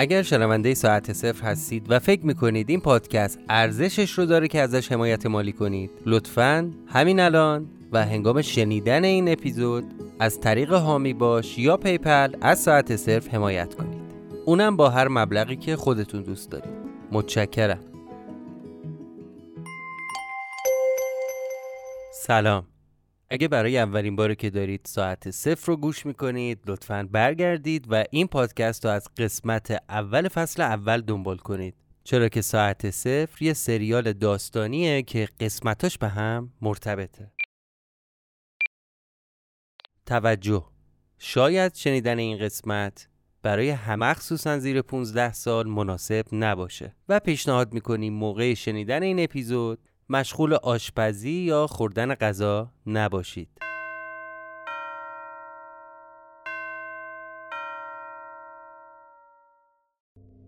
اگر شنونده ساعت صفر هستید و فکر می‌کنید این پادکست ارزشش رو داره که ازش حمایت مالی کنید لطفا همین الان و هنگام شنیدن این اپیزود از طریق هامی باش یا پیپل از ساعت صرف حمایت کنید. اونم با هر مبلغی که خودتون دوست دارید. متشکرم. سلام. اگه برای اولین باره که دارید ساعت صفر رو گوش می‌کنید لطفا برگردید و این پادکست رو از قسمت اول فصل اول دنبال کنید. چرا که ساعت صفر یه سریال داستانیه که قسمتاش به هم مرتبطه. توجه. شاید شنیدن این قسمت برای همه خصوصا زیر 15 سال مناسب نباشه و پیشنهاد می‌کنیم موقع شنیدن این اپیزود مشغول آشپزی یا خوردن غذا نباشید.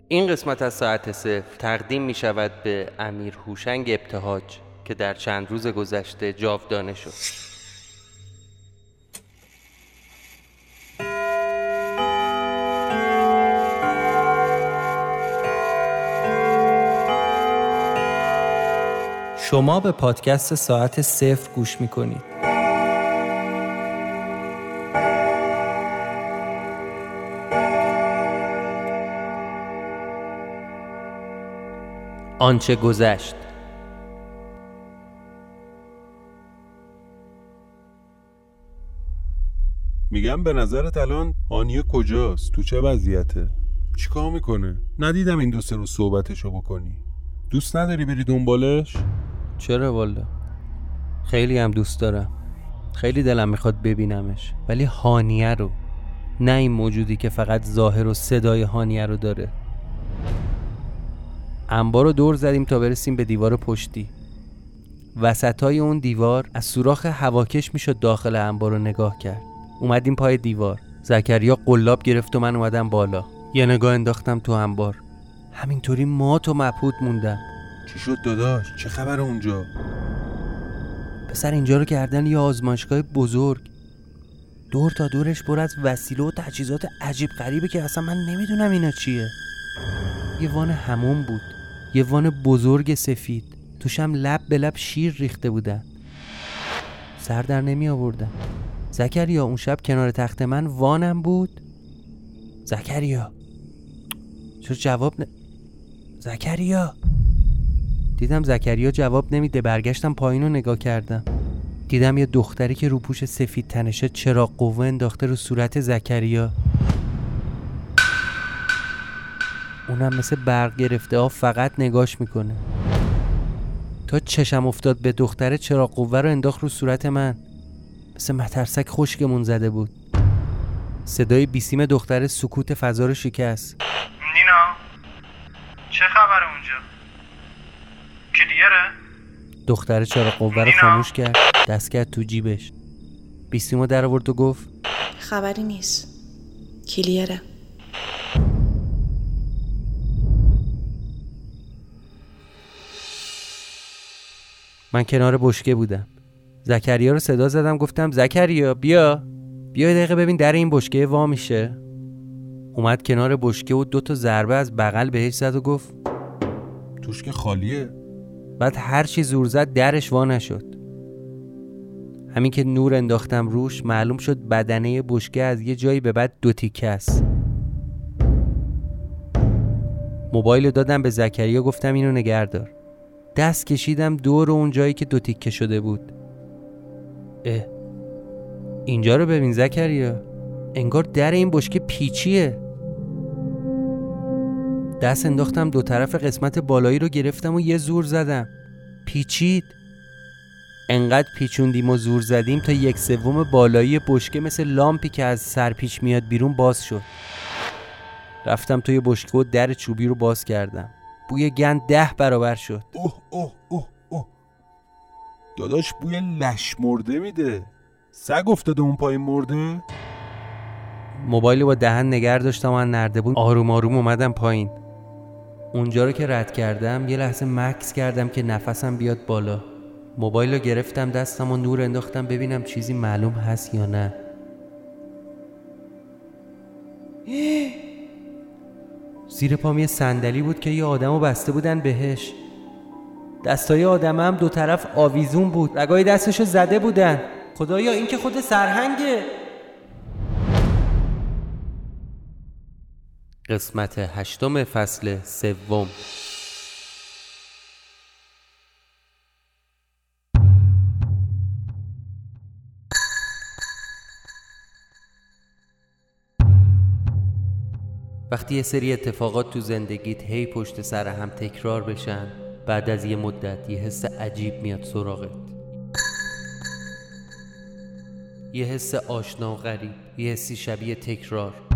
این قسمت از ساعت صفر تقدیم می شود به امیر هوشنگ ابتهاج که در چند روز گذشته جاودانه شد. شما به پادکست ساعت صفر گوش می کنید. آنچه گذشت. میگم به نظرت الان آنیه کجاست؟ تو چه وضعیته؟ چیکار می‌کنه؟ ندیدم این دو سه روز صحبتشو بکنی. دوست نداری بری دنبالش؟ چرا والا خیلی هم دوست دارم. خیلی دلم می‌خواد ببینمش. ولی هانیه رو نه این موجودی که فقط ظاهر و صدای هانیه رو داره. انبار رو دور زدیم تا برسیم به دیوار پشتی. وسطای اون دیوار از سوراخ هواکش می‌شد داخل انبار رو نگاه کرد. اومدیم پای دیوار. زکریا قلاب گرفت و من اومدم بالا. یه نگاه انداختم تو انبار. همینطوری مات و مبهوت موندم چی شد داداش؟ چه خبر اونجا؟ پسر اینجا رو کردن یه آزمایشگاه بزرگ. دور تا دورش پر از وسیله و تجهیزات عجیب غریبه که اصلا من نمی‌دونم اینا چیه. یه وان همون بود. یه وان بزرگ سفید. توشم لب به لب شیر ریخته بودن سر در نمی آوردم زکریا اون شب کنار تخت من وانم بود. زکریا. چرا جواب ن... زکریا! دیدم زکریا جواب نمیده برگشتم پایین رو نگاه کردم. دیدم یه دختری که رو پوش سفید تنشه چراغ قوه انداخته رو صورت زکریا. اونم مثل برق گرفته ها فقط نگاش می‌کنه. تا چشم افتاد به دختره چراغ قوه رو انداخت رو صورت من. مثل مترسک خشکمون زده بود. صدای بیسیم دختر سکوت فضا رو شکست. نینا چه خبر کلیره؟ دختر چرا قوه رو خاموش کرد دست کرد تو جیبش. بیسیمو در آورد و گفت خبری نیست. کلیره. من کنار بشکه بودم. زکریا رو صدا زدم گفتم زکریا بیا. بیا دقیقه ببین در این بشکه وا میشه. اومد کنار بشکه و دو تا ضربه از بغل بهش زد و گفت توش که خالیه. بعد هر چی زور زد درش وا نشد. همین که نور انداختم روش معلوم شد بدنه بشکه از یه جایی به بعد دو تیکه است. موبایل دادم به زکریا گفتم اینو نگردار دست کشیدم دور اون جایی که دو تیکه شده بود. اه اینجا رو ببین زکریا. انگار در این بشکه پیچیه. دست انداختم دو طرف قسمت بالایی رو گرفتم و یه زور زدم. پیچید. انقدر پیچوندیم و زور زدیم تا یک سوم بالایی بشکه مثل لامپی که از سرپیچ میاد بیرون باز شد. رفتم توی بشکه و در چوبی رو باز کردم. بوی گند ده برابر شد. اوه اوه اوه اوه. داداش بوی لش مرده میده. سگ افتاده اون پایین مرده. موبایل با دهن نگر داشتم و نرده بود آروم آروم اومدم پایین. اونجا رو که رد کردم یه لحظه مکس کردم که نفسم بیاد بالا. موبایل رو گرفتم دستم و نور انداختم ببینم چیزی معلوم هست یا نه. زیر پام یه صندلی بود که یه آدمو بسته بودن بهش. دستای آدم هم دو طرف آویزون بود. رگای دستشو زده بودن. خدایا این که خود سرهنگه. قسمت هشتم فصل سوم. وقتی یه سری اتفاقات تو زندگیت هی پشت سر هم تکرار بشن بعد از یه مدت یه حس عجیب میاد سراغت. یه حس آشنا و غریب یه حسی شبیه تکرار.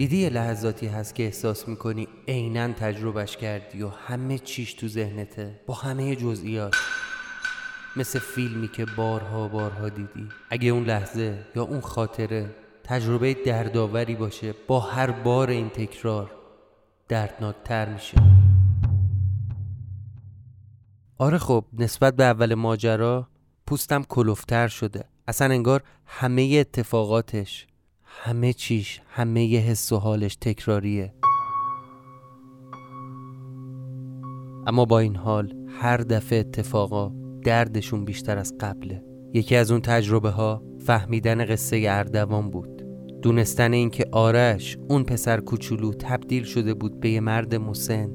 دیدی یه لحظاتی هست که احساس می‌کنی عینا تجربهش کردی و همه چیش تو ذهنته؟ با همه جزئیات. مثل فیلمی که بارها بارها دیدی. اگه اون لحظه یا اون خاطره تجربه دردآوری باشه با هر بار این تکرار دردناکتر میشه. آره خب نسبت به اول ماجرا پوستم کلوفتر شده. اصلا انگار همه اتفاقاتش همه چیش همه ی حس و حالش تکراریه. اما با این حال هر دفعه اتفاقا دردشون بیشتر از قبله. یکی از اون تجربه ها فهمیدن قصه اردوان بود. دونستن اینکه آرش اون پسر کوچولو تبدیل شده بود به یه مرد مسن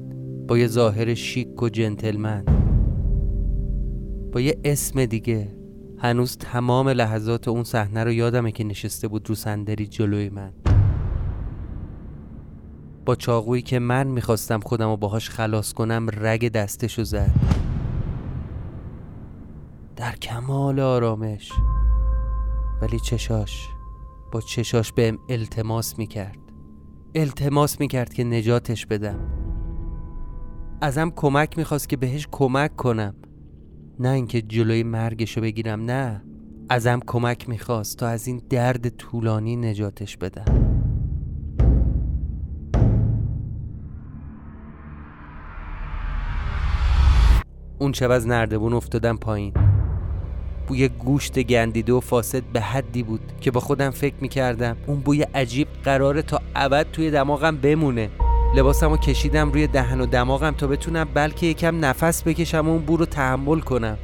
با یه ظاهر شیک و جنتلمن. با یه اسم دیگه هنوز تمام لحظات اون صحنه رو یادمه که نشسته بود رو صندلی جلوی من. با چاقویی که من می‌خواستم خودم رو باهاش خلاص کنم رگ دستشو زد. در کمال آرامش. ولی چشاش با چشاش بهم التماس می‌کرد. التماس می‌کرد که نجاتش بدم. ازم کمک می‌خواست که بهش کمک کنم. نه اینکه جلوی مرگشو بگیرم نه. ازم کمک می‌خواست تا از این درد طولانی نجاتش بدم. اون شب از نردبون افتادم پایین. بوی گوشت گندیده و فاسد به حدی بود که با خودم فکر می‌کردم اون بوی عجیب قراره تا ابد توی دماغم بمونه. لباسم رو کشیدم روی دهن و دماغم تا بتونم بلکه یکم نفس بکشم و اون بو رو تحمل کنم.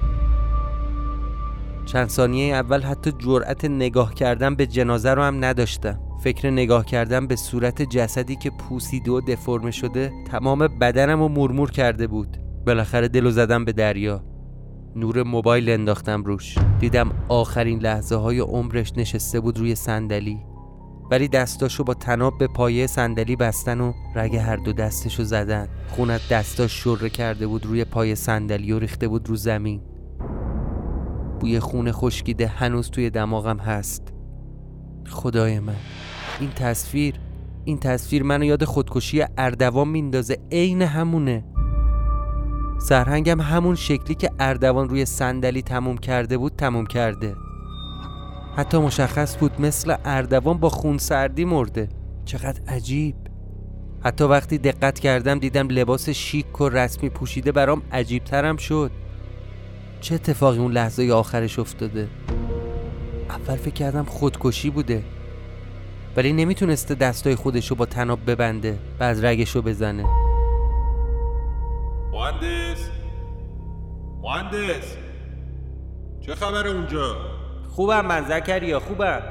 چند ثانیه اول حتی جرأت نگاه کردن به جنازه رو هم نداشتم. فکر نگاه کردن به صورت جسدی که پوسیده و دفرمه شده تمام بدنم رو مرمور کرده بود. بالاخره دلو زدم به دریا. نور موبایل انداختم روش. دیدم آخرین لحظه های عمرش نشسته بود روی صندلی. ولی دستاشو با تناب به پایه صندلی بستن و رگ هر دو دستشو زدن. خونت دستاش شره کرده بود روی پای صندلی و ریخته بود رو زمین. بوی خون خشکیده هنوز توی دماغم هست. خدای من. این تصویر این تصویر منو یاد خودکشی اردوان میندازه. عین همونه. سرهنگم همون شکلی که اردوان روی صندلی تموم کرده بود تموم کرده. حتی مشخص بود مثل اردوان با خونسردی مرده. چقدر عجیب. حتی وقتی دقت کردم دیدم لباس شیک و رسمی پوشیده برام عجیب ترم شد. چه اتفاقی اون لحظه آخرش افتاده؟ اول فکر کردم خودکشی بوده. ولی نمی‌تونسته دستای خودشو با تناب ببنده و از رگشو بزنه. مهندس! مهندس! چه خبر اونجا؟ خوبم من زکریا خوبم.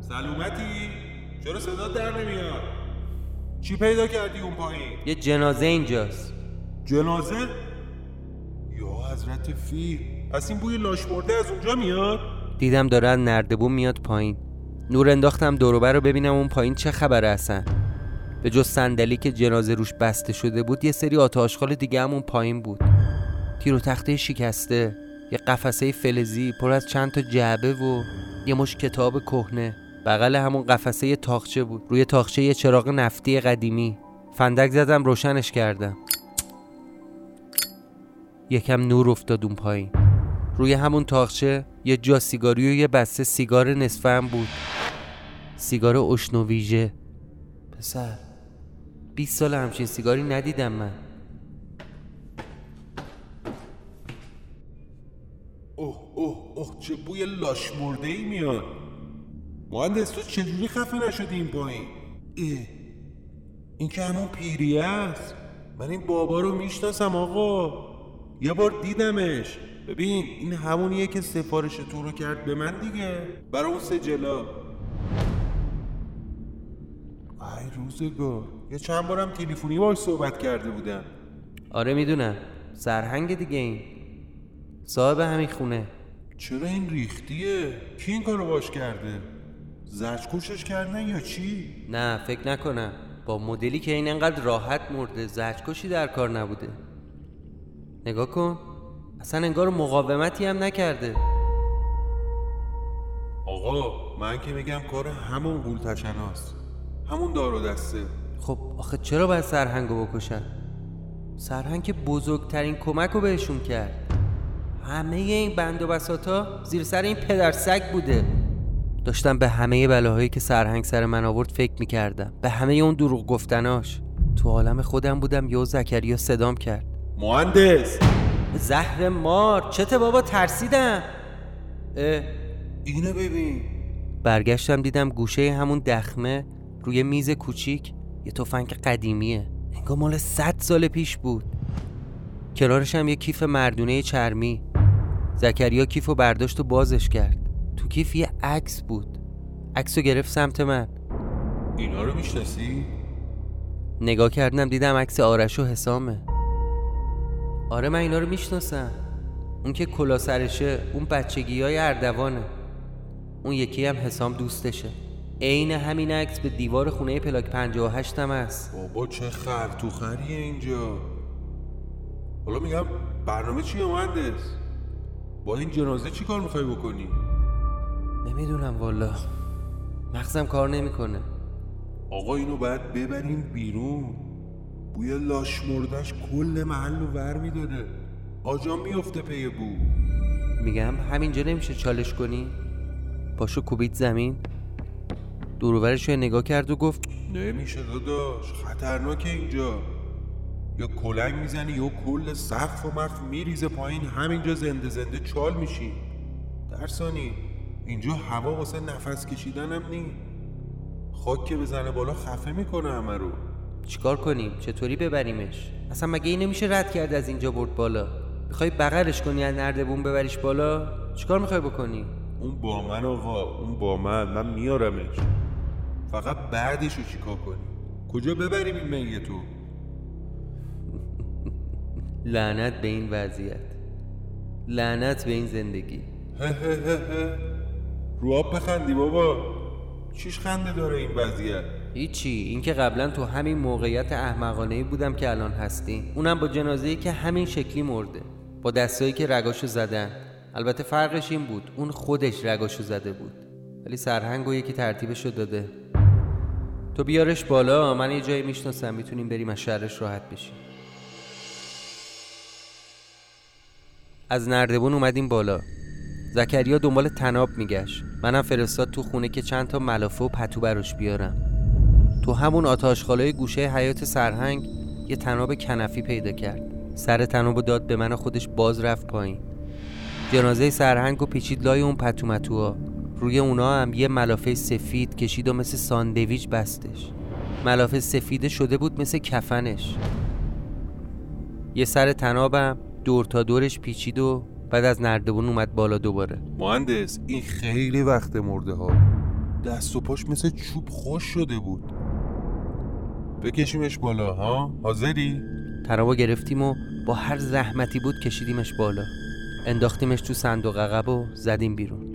سلامتی چرا صدا در نمیاد؟ چی پیدا کردی اون پایین؟ یه جنازه اینجاست. جنازه؟ یا حضرت فیل پس این بوی لاش مرده از اونجا میاد؟ دیدم داره از نردبون میاد پایین. نور انداختم دوروبر رو ببینم اون پایین چه خبره اصلا. به جز صندلی که جنازه روش بسته شده بود یه سری آتاشخال دیگه هم اون پایین بود. تیر و تخته شکسته. یه قفسه فلزی پر از چند تا جعبه و یه مش کتاب کهنه. بغل همون قفسه یه تاخچه بود. روی تاخچه یه چراغ نفتی قدیمی. فندک زدم روشنش کردم. یکم نور افتاد اون پایین. روی همون تاخچه یه جا سیگاری و یه بسته سیگار نصفه هم بود. سیگار اشنو ویژه پسر 20 سال همچین سیگاری ندیدم من. اوه اوه چه بوی لاش مرده ای میاد. مهندس تو چجوری خفه نشدی این پایین؟ اه. این که همون پیریه است. من این بابا رو می‌شناسم آقا. یه بار دیدمش. ببین این همونیه که سفارش تو رو کرد به من دیگه. برای اون سجلا ای روزگار یه چند بارم تلفنی باش صحبت کرده بودم. آره می‌دونم. سرهنگ دیگه این. صاحب همین خونه. چرا این ریختیه؟ کی این کارو باش کرده؟ زجکشش کردن یا چی؟ نه فکر نکنم. با مدلی که این انقدر راحت مرده زجکشی در کار نبوده. نگاه کن. اصلا انگار مقاومتی هم نکرده. آقا من که میگم کار همون قول تشناست همون دار و دسته. خب آخه چرا باید سرهنگو بکشن؟ سرهنگ که بزرگترین کمک رو بهشون کرد. همه این بند و بساتا زیر سر این پدر سگ بوده. داشتم به همه بلاهایی که سرهنگ سر من آورد فکر می‌کردم. به همه اون دروغ گفتناش. تو عالم خودم بودم یه زکریا صدام کرد. مهندس! زهر مار چته بابا ترسیدم. اه. اینو ببین. برگشتم دیدم گوشه همون دخمه روی میز کوچیک یه تفنگ قدیمیه. انگار مال صد سال پیش بود. کنارش هم یه کیف مردونه چرمی. زکریا کیف و برداشت و بازش کرد. تو کیف یه عکس بود. عکس رو گرفت سمت من. اینا رو می‌شناسی؟ نگاه کردم دیدم عکس آرش و حسامه. آره من اینا رو می‌شناسم. اون که کلا سرشه اون بچگی های اردوانه. اون یکی هم حسام دوستشه. عین همین عکس به دیوار خونه پلاک 58 هم هست. بابا چه خر تو خریه اینجا. حالا میگم برنامه چیه مهندس؟ با این جنازه چی کار می‌خوای بکنی؟ نمی‌دونم والا. مغزم کار نمی‌کنه. آقا اینو باید ببریم بیرون. بوی لاش مردش کل محل رو ور میداره آجا میفته پی بو. میگم همینجا نمیشه چالش کنی؟ پاشو کوبید زمین. دورورش رو نگاه کرد و گفت نمیشه داداش خطرناکه اینجا. یا کلنگ می‌زنی یا کل سقف و مف میریزه پایین همینجا زنده زنده چال میشی. درسانی اینجا هوا واسه نفس کشیدن هم نی. خاک که بزنه بالا خفه می‌کنه همه رو. چیکار کنیم؟ چطوری ببریمش؟ اصلا مگه این نمیشه رد کرد از اینجا برد بالا؟ می‌خوای بغلش کنی از نردبون ببریش بالا؟ چیکار می‌خوای بکنی؟ اون با من آقا اون با من من میارمش. فقط بعدش رو چیکار کنی؟ کجا ببریم این میتو لعنت به این وضعیت. لعنت به این زندگی. رو آب بخندی بابا. چیش خنده داره این وضعیت؟ هیچی. این که قبلا تو همین موقعیت احمقانه ای بودم که الان هستی. اونم با جنازه ای که همین شکلی مرده. با دستایی که رگاشو زدن. البته فرقش این بود. اون خودش رگاشو زده بود. ولی سرهنگ و یکی ترتیبشو داده. تو بیارش بالا. من یه جایی می‌شناسم. می‌تونیم بریم از شهرش راحت بشیم. از نردبون اومدیم بالا. زکریا دنبال تناب میگشت. منم فرستاد تو خونه که چند تا ملافه و پتو براش بیارم. تو همون آتاشخالای گوشه حیات سرهنگ یه تناب کنفی پیدا کرد. سر تناب داد به من خودش باز رفت پایین. جنازه سرهنگ و پیچید لای اون پتو متوها. روی اونا هم یه ملافه سفید کشید و مثل ساندویچ بستش. ملافه سفید شده بود مثل کفنش. یه سر تنابم دور تا دورش پیچید و بعد از نردبون اومد بالا دوباره. مهندس این خیلی وقت مرده ها. دست و پاش مثل چوب خوش شده بود. بکشیمش بالا ها؟ حاضری؟ تنابو گرفتیم و با هر زحمتی بود کشیدیمش بالا. انداختیمش تو صندوق عقب و زدیم بیرون.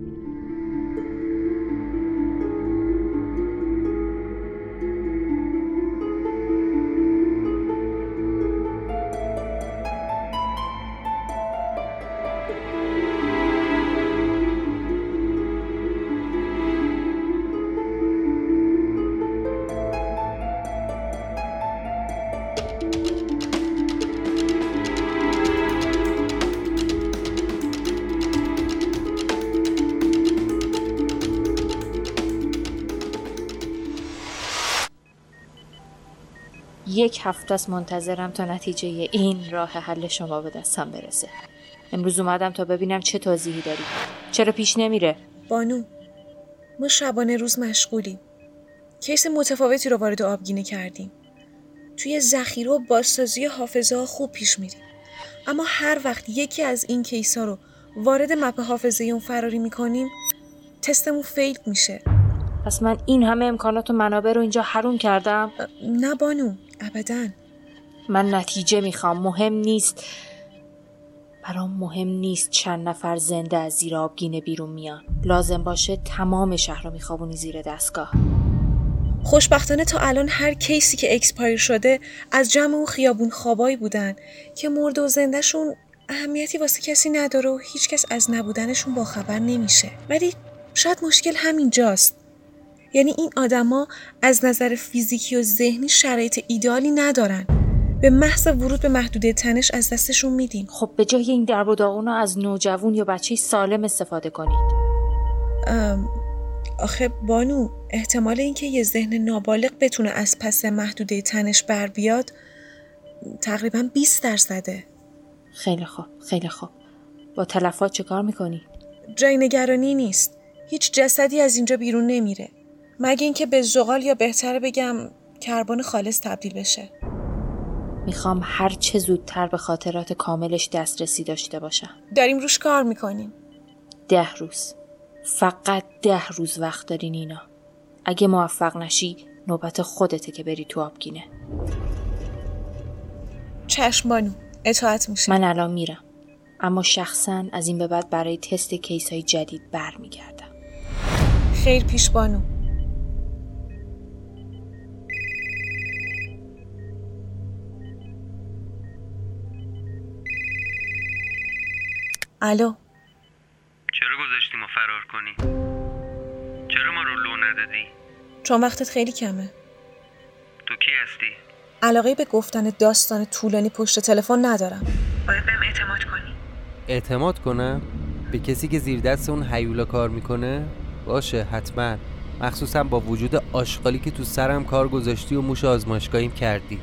یک هفته است منتظرم تا نتیجه این راه حل شما به دستم برسه. امروز اومدم تا ببینم چه توضیحی داری. چرا پیش نمیره؟ بانو ما شبانه روز مشغولیم. کیس متفاوتی رو وارد آبگینه کردیم. توی ذخیره و بازسازی حافظه ها خوب پیش میریم. اما هر وقت یکی از این کیس ها رو وارد مپ حافظه اون فراری می‌کنیم تستمون فیل میشه. پس من این همه امکانات و منابع رو اینجا حروم کردم؟ نه بانو. ابدا. من نتیجه می‌خوام. مهم نیست. برام مهم نیست چند نفر زنده از زیر آبگینه بیرون میان. لازم باشه تمام شهر رو میخوابونی زیر دستگاه. خوشبختانه تا الان هر case ای که expire شده از جمع اون خیابون خوابایی بودن که مرد و زندهشون اهمیتی واسه کسی نداره و هیچکس از نبودنشون باخبر نمیشه. ولی شاید مشکل همینجاست. یعنی این آدما از نظر فیزیکی و ذهنی شرایط ایدالی ندارن. به محض ورود به محدوده تنش از دستشون میدیم خب به جای این درب و داغونا از نوجوان یا بچه سالم استفاده کنید. ام، آخه بانو احتمال اینکه یه ذهن نابالغ بتونه از پس محدوده تنش بر بیاد تقریبا 20 درصده. خیلی خوب خیلی خوب. با تلفات چه کار می‌کنی؟ جای نگرانی نیست. هیچ جسدی از اینجا بیرون نمیره. مگه اینکه به زغال یا بهتره بگم کربن خالص تبدیل بشه. می‌خوام هر چه زودتر به خاطرات کاملش دسترسی داشته باشم. داریم روش کار می‌کنیم. ده روز. فقط ده روز وقت داری نینا اگه موفق نشی نوبت خودته که بری تو آبگینه. چشم بانو اطاعت میشه. من الان میرم. اما شخصا از این به بعد برای تست کیس های جدید برمیگردم. خیر پیش بانو. الو چرا گذاشتی ما فرار کنی؟ چرا ما رو لو ندادی؟ چون وقتت خیلی کمه تو کی هستی؟ علاقه به گفتن داستان طولانی پشت تلفن ندارم باید بهم اعتماد کنی اعتماد کنم؟ به کسی که زیر دست اون هیولا کار می‌کنه؟ باشه حتما مخصوصا با وجود آشغالی که تو سرم کار گذاشتی و موش آزمایشگاهیم کردی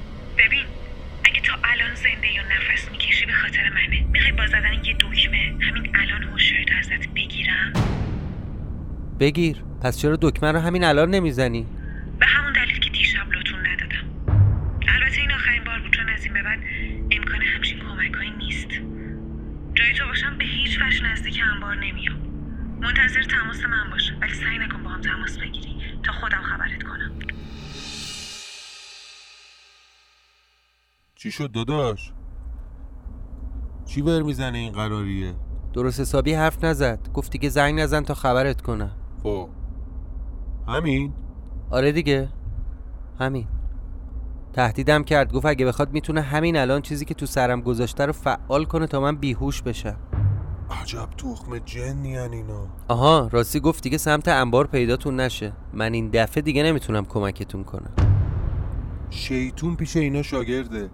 بگیر. پس چرا دکمه رو همین الان نمی‌زنی؟ به همون دلیل که دیشب لطون ندادم. البته این آخرین بار بود چون از این به بعد امکان همچین کمکهایی نیست. جای تو باشم به هیچ وجه نزدیک انبار نمیام. منتظر تماس من باش ولی سعی نکن با هم تماس بگیری تا خودم خبرت کنم. چی شد داداش؟ چی ور می‌زنه این قراریه؟ درست حسابی حرف نزد. گفتی که زنگ نزن تا خبرت کنم. خب همین. آره دیگه. همین. تهدیدم کرد. گفت اگه بخواد می‌تونه همین الان چیزی که تو سرم گذاشته رو فعال کنه تا من بیهوش بشم. عجب تخم جنی اینا. آها راستی گفت دیگه سمت انبار پیداتون نشه. من این دفعه دیگه نمی‌تونم کمکتون کنم. شیطون پیش اینا شاگرده.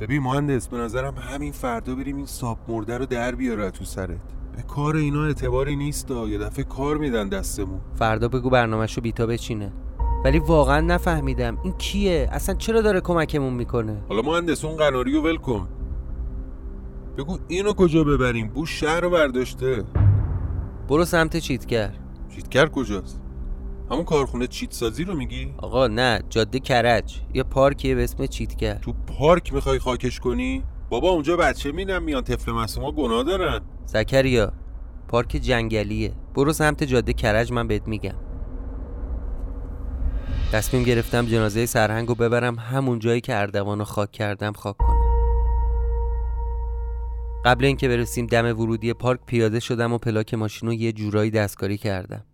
ببین مهندس به نظرم همین فردا بریم این ساب مرده رو در بیاره تو سرت. به کار اینا اعتباری نیست دا. یه دفعه کار میدن دستمون. فردا بگو برنامهشو بیتا بچینه. ولی واقعا نفهمیدم. این کیه؟ اصلا چرا داره کمکمون می‌کنه؟ حالا مهندس اون قناری رو ول کن. بگو اینو کجا ببریم؟ بو شهر رو برداشته. برو سمت چیتگر. چیتگر کجاست؟ همون کارخونه چیت سازی رو میگی؟ آقا نه جاده کرج. یه پارکیه به اسم چیتگر. تو پارک می‌خوای خاکش کنی؟ بابا اونجا بچه مینم میان طفل معصوما گناه دارن. زکریا پارک جنگلیه. برو سمت جاده کرج من بهت میگم. تصمیم گرفتم جنازه سرهنگ رو ببرم همون جایی که اردوان خاک کردم خاک کنم. قبل اینکه برسیم دم ورودی پارک پیاده شدم و پلاک ماشین رو یه جورایی دستکاری کردم.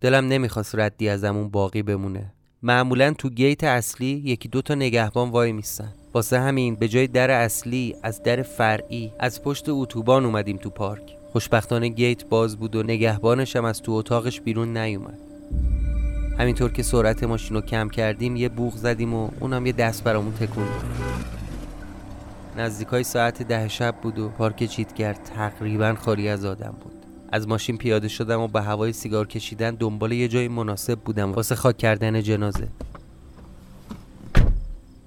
دلم نمی‌خواست ردی ازمون باقی بمونه. معمولا تو گیت اصلی یکی دو تا نگهبان وای میستن. واسه همین به جای در اصلی از در فرعی از پشت اتوبان اومدیم تو پارک. خوشبختانه گیت باز بود و نگهبانش هم از تو اتاقش بیرون نیومد. همینطور که سرعت ماشین رو کم کردیم یه بوغ زدیم و اونم یه دست برامون تکون داد. نزدیکای ساعت ده شب بود و پارک چیتگر تقریبا خالی از آدم بود. از ماشین پیاده شدم و به هوای سیگار کشیدن دنبال یه جای مناسب بودم. واسه خاک کردن جنازه.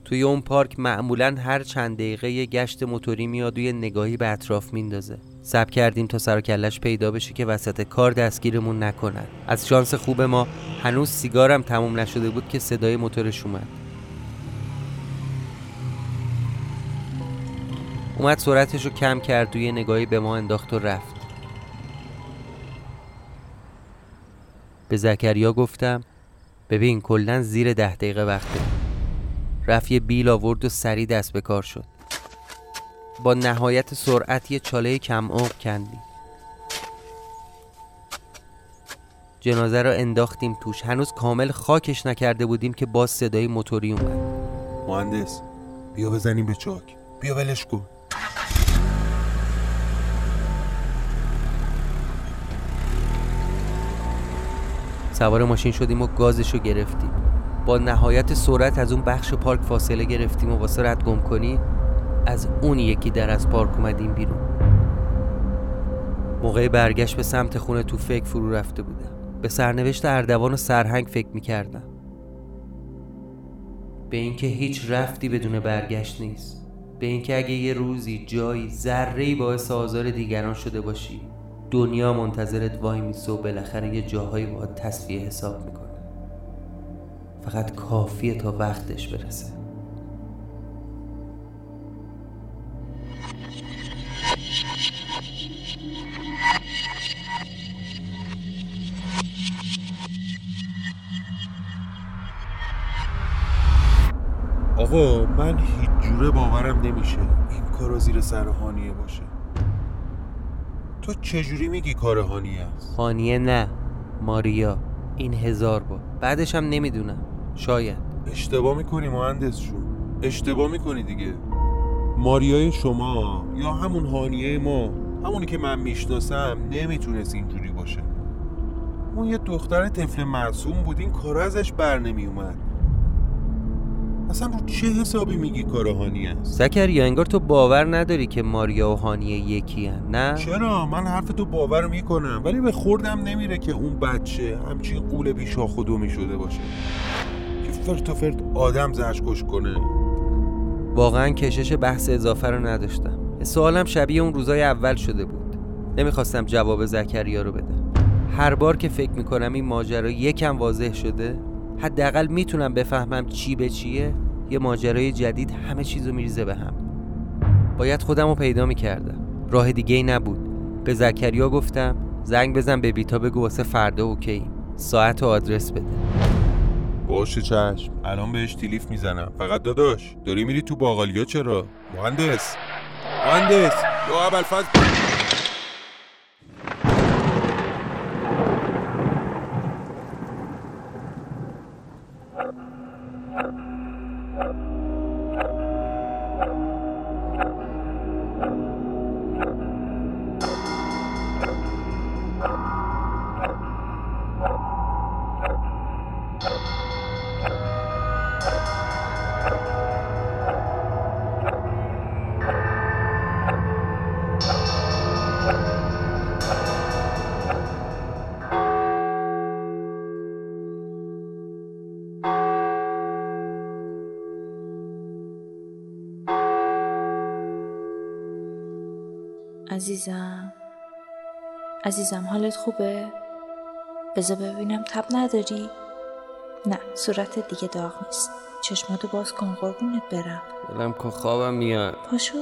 توی اون پارک معمولا هر چند دقیقه یه گشت موتوری میاد و یه نگاهی به اطراف میندازه. سب کردیم تا سر کلش پیدا بشه که وسط کار دستگیرمون نکنن. از شانس خوب ما هنوز سیگارم تموم نشده بود که صدای موتورش اومد. اومد سرعتش رو کم کرد و یه نگاهی به ما انداخت و رفت. به زکریا گفتم ببین کلا زیر ده دقیقه وقته. رفت بیل آورد و سری دست به کار شد. با نهایت سرعت یه چاله کم عمق کندیم. جنازه را انداختیم توش. هنوز کامل خاکش نکرده بودیم که باز صدای موتوری اومد. مهندس بیا بزنیم به چاک. بیا ولش کن. سوار ماشین شدیم و گازشو گرفتیم. با نهایت سرعت از اون بخش پارک فاصله گرفتیم و واسه رد گم کنی از اون یکی در از پارک اومدیم بیرون. موقع برگشت به سمت خونه تو فکر فرو رفته بودم. به سرنوشت اردوان و سرهنگ فکر می‌کردم. به اینکه هیچ رفتی بدون برگشت نیست. به اینکه اگه یه روزی جایی ذره باعث آزار دیگران شده باشی دنیا منتظرت وای میسه و بالاخره یه جاهایی باید تصفیه حساب می‌کنه. فقط کافیه تا وقتش برسه. آقا من هیچ جوره باورم نمیشه این کارا زیر سر هانیه باشه. تو چجوری میگی کار هانیه؟ است هانیه نه ماریا. این هزار بار. بعدش هم نمی‌دونم. شاید. اشتباه می‌کنی مهندس جون اشتباه می‌کنی دیگه. ماریای شما یا همون هانیه ما همونی که من می‌شناسم نمی‌تونست اینجوری باشه. اون یه دختر طفل معصوم بود این کار ازش بر نمیومد اصلا رو چه حسابی میگی کار هانیه است زکریا انگار تو باور نداری که ماریا و هانیه یکی هن. نه؟ چرا؟ من حرف تو باور می‌کنم ولی به خوردم نمیره که اون بچه همچین قول بیشا خودمی شده باشه. که فرت و فرت آدم زشکش کنه. واقعا کشش بحث اضافه رو نداشتم. سوالم شبیه اون روزای اول شده بود. نمی‌خواستم جواب زکریا رو بدم. هر بار که فکر می‌کنم این ماجرا یکم واضح شده حداقل می‌تونم بفهمم چی به چیه. یه ماجرای جدید همه چیزو میریزه به هم. باید خودم رو پیدا می‌کردم. راه دیگه ای نبود. به زکریا گفتم زنگ بزن به بیتا بگو واسه فردا اوکی. ساعت و آدرس بده. باشه چشم. الان بهش تلیف می‌زنم. فقط داداش داری میری تو باقالیا چرا؟ مهندس. مهندس. یا ابوالفضل. عزیزم. عزیزم حالت خوبه؟ بذار ببینم تب نداری؟ نه صورتت دیگه داغ نیست. چشماتو باز کن قربونت برم. دلم که خوابم میاد. پاشو.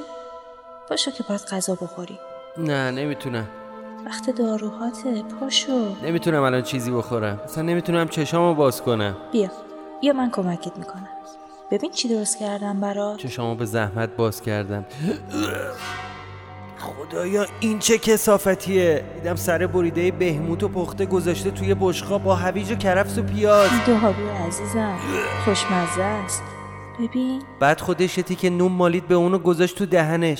پاشو که باید غذا بخوری. نه نمی‌تونم. وقت داروهاته پاشو. نمی‌تونم الان چیزی بخورم. اصلا نمی‌تونم چشامو باز کنم. بیا. بیا من کمکت می‌کنم. ببین چی درست کردم برات. چشامو به زحمت باز کردم. خدایا این چه کسافتیه دیدم سر بریده بهموت و پخته گذاشته توی بشقا با هویج و کرفس و پیاز. دارو عزیزم خوشمزه است. ببین. بعد خودش یه تیکه نون مالید به اونو گذاشت تو دهنش.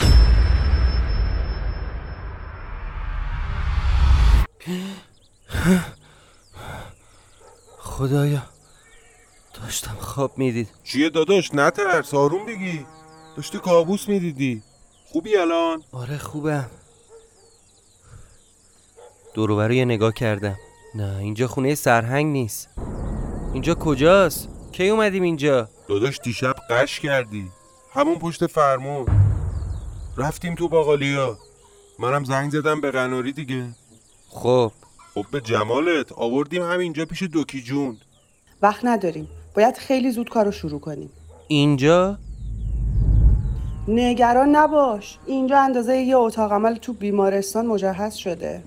خدایا داشتم خواب می‌دید. چیه داداش؟ نترس آروم بگی. داشتی کابوس می‌دیدی. خوبی الان؟ آره خوبم. دورو یه نگاه کردم. نه اینجا خونه سرهنگ نیست. اینجا کجاست؟ کی اومدیم اینجا؟ داداش دیشب قش کردی. همون پشت فرمون. رفتیم تو باقالیا. منم زنگ زدم به قناری دیگه. خب. خب به جمالت. آوردیم همینجا پیش دوکی جون. وقت نداریم. باید خیلی زود کارو شروع کنیم. اینجا؟ نگران نباش. اینجا اندازه یه اتاق عمل تو بیمارستان مجهز شده.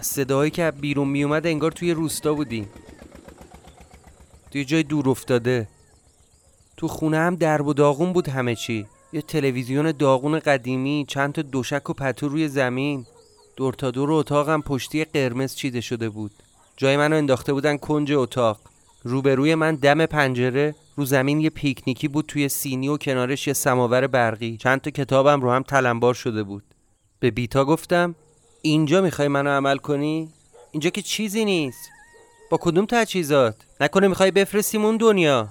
صداهایی که بیرون میومد انگار توی روستا بودیم. توی جای دور افتاده. تو خونه هم درب و داغون بود همه چی. یه تلویزیون داغون قدیمی چند تا دوشک و پتو روی زمین. دور تا دور اتاقم پشتی قرمز چیده شده بود. جای منو انداخته بودن کنج اتاق. روبروی من دم پنجره. رو زمین یه پیکنیکی بود توی سینی و کنارش یه سماور برقی. چند تا کتابم رو هم تلمبار شده بود. به بیتا گفتم اینجا می‌خوای منو عمل کنی؟ اینجا که چیزی نیست. با کدوم تجهیزات؟ نکنه می‌خوای بفرستیم اون دنیا؟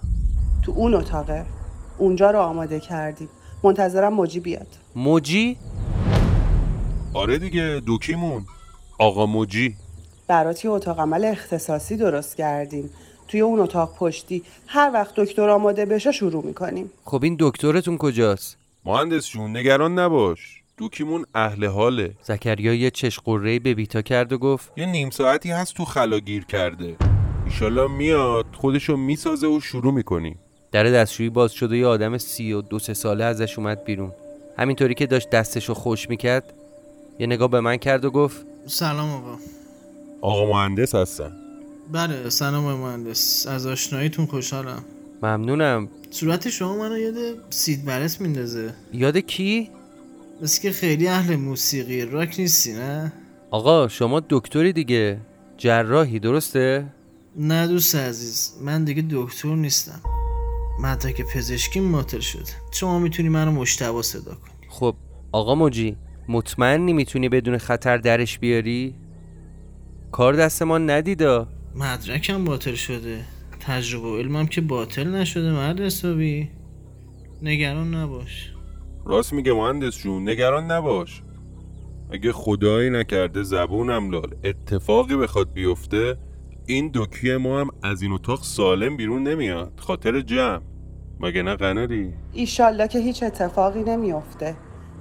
تو اون اتاقه. اونجا رو آماده کردیم. منتظرم موجی بیاد. موجی؟ آره دیگه دوکیمون. آقا موجی. برات یه اتاق عمل اختصاصی درست کردیم؟ توی اون اتاق پشتی هر وقت دکتر آماده بشه شروع می‌کنیم. خب این دکترتون کجاست؟ مهندس جون نگران نباش. دوکیمون اهل حاله. زکریا یه چش قره‌ای به بیتا کرد و گفت یه نیم ساعتی هست تو خلا گیر کرده. ایشالا میاد خودشو می‌سازه و شروع می‌کنیم. در دستشویی باز شد و یه آدم سی و دو سه ساله ازش اومد بیرون. همینطوری که داشت دستشو خوش می‌کرد یه نگاه به من کرد و گفت سلام آقا. آقا مهندس هستن. بله سلام مهندس. از آشناییتون خوشحالم. ممنونم. صورت شما منو یاد سید برس میندازه. یاد کی؟ مثل که خیلی اهل موسیقی راک نیستی نه؟ آقا شما دکتری دیگه. جراحی درسته؟ نه دوست عزیز من دیگه دکتر نیستم. مدرک پزشکی معطل شد شما می‌تونی منو مشتبا صدا کنی. خب آقا موجی مطمئنی می‌تونی بدون خطر درش بیاری؟ کار دست ما ندیدا مدرکم باطل شده. تجربه و علمم که باطل نشده مرد حسابی. نگران نباش. راست میگه مهندس جون نگران نباش. اگه خدایی نکرده زبونم لال. اتفاقی بخواد بیفته این دوکی ما هم از این اتاق سالم بیرون نمیاد. خاطر جمع. مگه نه قناری ایشالله که هیچ اتفاقی نمیافته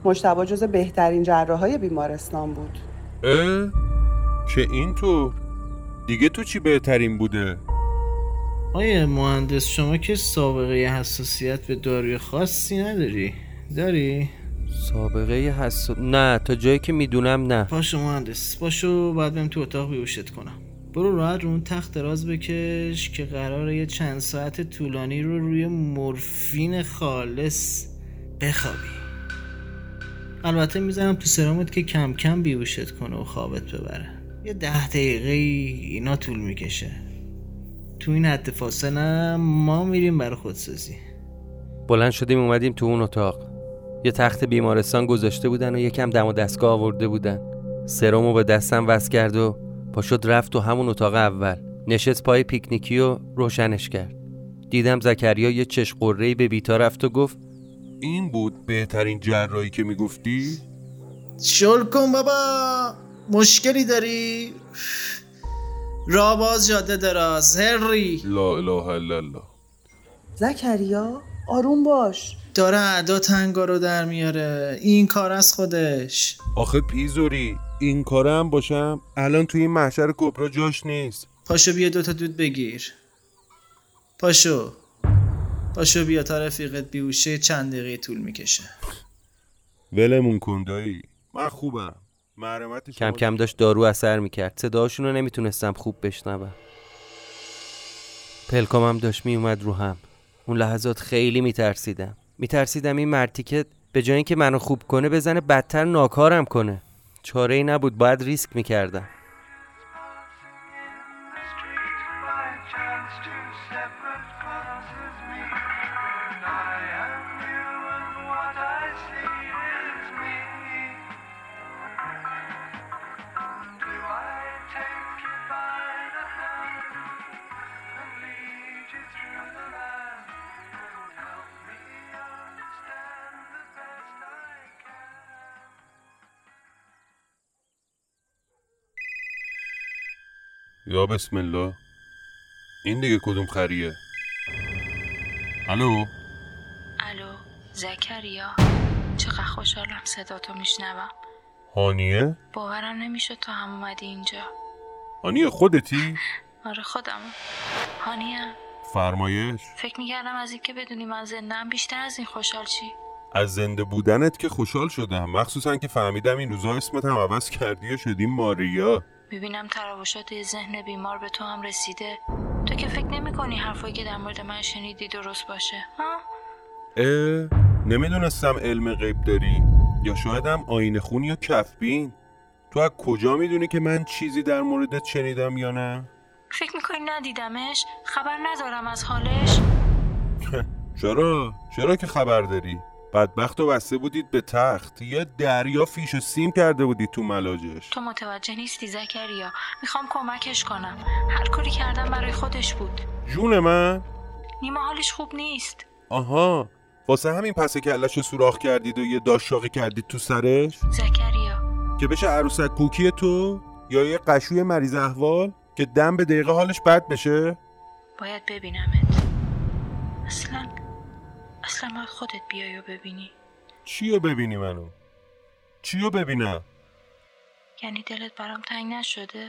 مجتبا جز بهترین جراحای بیمارستان بود. اه؟ که اینطور؟ دیگه تو چی بهترین بوده؟ آیه مهندس شما که سابقه حساسیت به داروی خاصی نداری؟ داری؟ سابقه حس نه تا جایی که می‌دونم نه. پاشو مهندس پاشو بعد بریم تو اتاق بیوشت کنم. برو راحت رو اون تخت دراز بکش که قراره یه چند ساعت طولانی رو روی مورفین خالص بخوابی. البته می‌زنم تو سرامت که کم کم بیوشت کنه و خوابت ببره. یه ده دقیقه اینا طول می‌کشه. تو این حد فاصله ما میریم برای خودسازی. بلند شدیم اومدیم تو اون اتاق. یه تخت بیمارستان گذاشته بودن و یکم دم و دستگاه آورده بودن. سرمو به دستم وصل کرد و پاشد رفت تو همون اتاق اول. نشست پای پیکنیکی و روشنش کرد. دیدم زکریا یه چش قره‌ای به بیتا رفت و گفت این بود بهترین جراحی که می‌گفتی؟ شل کن بابا! مشکلی داری؟ راباز جاده دراز هری. لا اله الا الله. زکریا آروم باش. داره ادا تنگا رو در میاره. این کار از خودش. آخه پیزوری این کاره هم باشم. الان توی این محشر کبرا جاش نیست. پاشو بیا دوتا دود بگیر. پاشو. پاشو بیا تا رفیقت بیوشه چند دقیقه طول می‌کشه. ولمون کن دایی. من خوبم. کم کم داشت دارو اثر می‌کرد. صداشون رو نمی‌تونستم خوب بشنوم. پلکامم داشت میومد رو هم. اون لحظات خیلی میترسیدم. میترسیدم این مرتیکه به جای اینکه منو خوب کنه بزنه بدتر ناکارم کنه. چاره ای نبود. باید ریسک می‌کردم. یا بسم الله. این دیگه کدوم خریه؟ الو؟ الو زکریا. چقدر خوشحالم صداتو میشنوم. هانیه؟ باورم نمی‌شد تو هم اومدی اینجا. هانیه خودتی؟ آره خودم. هانیه. فرمایش. فکر می‌کردم از اینکه بدونی من زندم بیشتر از این خوشحال چی؟ از زنده بودنت که خوشحال شدم. مخصوصا که فهمیدم این روزا اسمت هم عوض کردی و شدی ماریا. می‌بینم تراوشات ذهن بیمار به تو هم رسیده تو که فکر نمی کنی حرفایی که در مورد من شنیدی درست باشه ها؟ اه نمی‌دونستم علم غیب داری یا شایدم آینه خون یا کفبین تو از کجا می‌دونی که من چیزی در موردت شنیدم یا نه؟ فکر می‌کنی ندیدمش؟ خبر ندارم از حالش؟ چرا؟ چرا که خبر داری؟ بدبخت و بسته بودید به تخت. یه دریا فیش و سیم کرده بودید تو ملاجش تو متوجه نیستی زکریا. می‌خوام کمکش کنم. هر کاری کردم برای خودش بود. جون من؟ نیما حالش خوب نیست. آها. واسه همین پس کلش سوراخ کردید و یه داشاقی کردید تو سرش؟ زکریا. که بشه عروسک پوکی تو یا یه قشوی مریض احوال که دم به دقیقه حالش بد بشه؟ باید ببینمت. اصلا اصلا باید خودت بیای و ببینی. چیو ببینی منو؟ چیو ببینم؟ یعنی دلت برام تنگ نشده؟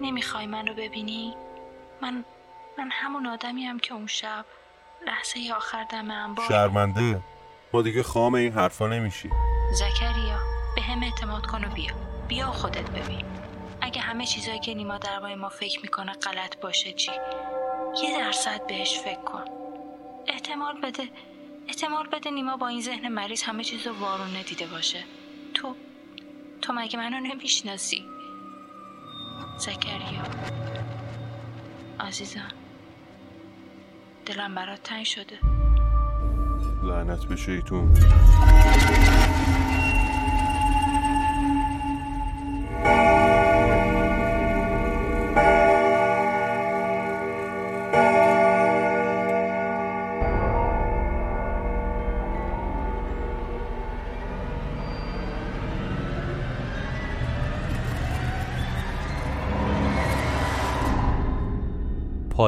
نمی‌خوای من رو ببینی؟ من من همون آدمیم که اون شب لحظه آخر دم انبار شرمنده. ما دیگه خام این حرفا نمیشی. زکریا به هم اعتماد کن و بیا. بیا و خودت ببین. اگه همه چیزایی که نیما درباره ما فکر می‌کنه غلط باشه چی؟ یه درصد بهش فکر کن. احتمال بده. احتمال بده نیما با این ذهن مریض همه چیز رو وارونه دیده باشه. تو تو مگه منو نمی‌شناسی؟ زکریا. عزیزم. دلم برات تنگ شده. لعنت به شیطون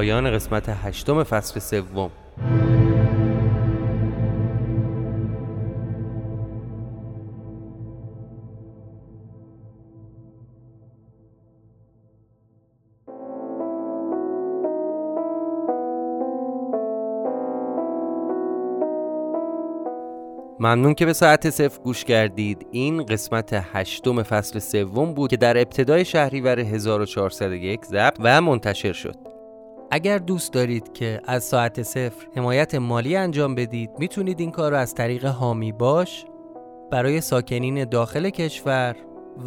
پایان قسمت هشتم فصل سوم. ممنون که به ساعت صفر گوش کردید. این قسمت هشتم فصل سوم بود که در ابتدای شهریور 1401 ضبط و منتشر شد. اگر دوست دارید که از ساعت صفر حمایت مالی انجام بدید می‌تونید این کار رو از طریق هامی باش برای ساکنین داخل کشور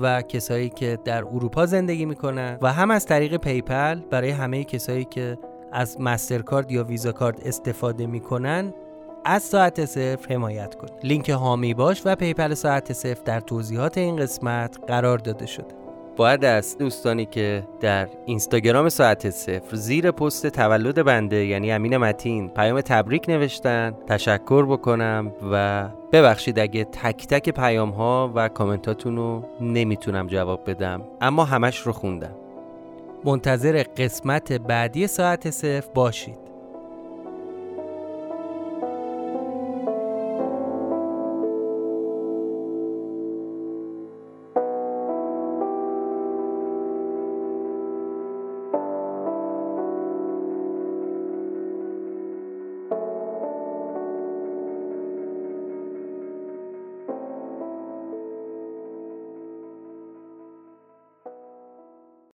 و کسایی که در اروپا زندگی می‌کنن و هم از طریق پیپل برای همه کسایی که از مسترکارد یا ویزا کارت استفاده می‌کنن از ساعت صفر حمایت کنید. لینک هامی باش و پیپل ساعت صفر در توضیحات این قسمت قرار داده شده. باید از دوستانی که در اینستاگرام ساعت صفر زیر پست تولد بنده یعنی امین متین پیام تبریک نوشتن تشکر بکنم و ببخشید اگه تک تک پیام ها و کامنتاتون رو نمی‌تونم جواب بدم اما همش رو خوندم. منتظر قسمت بعدی ساعت صفر باشید.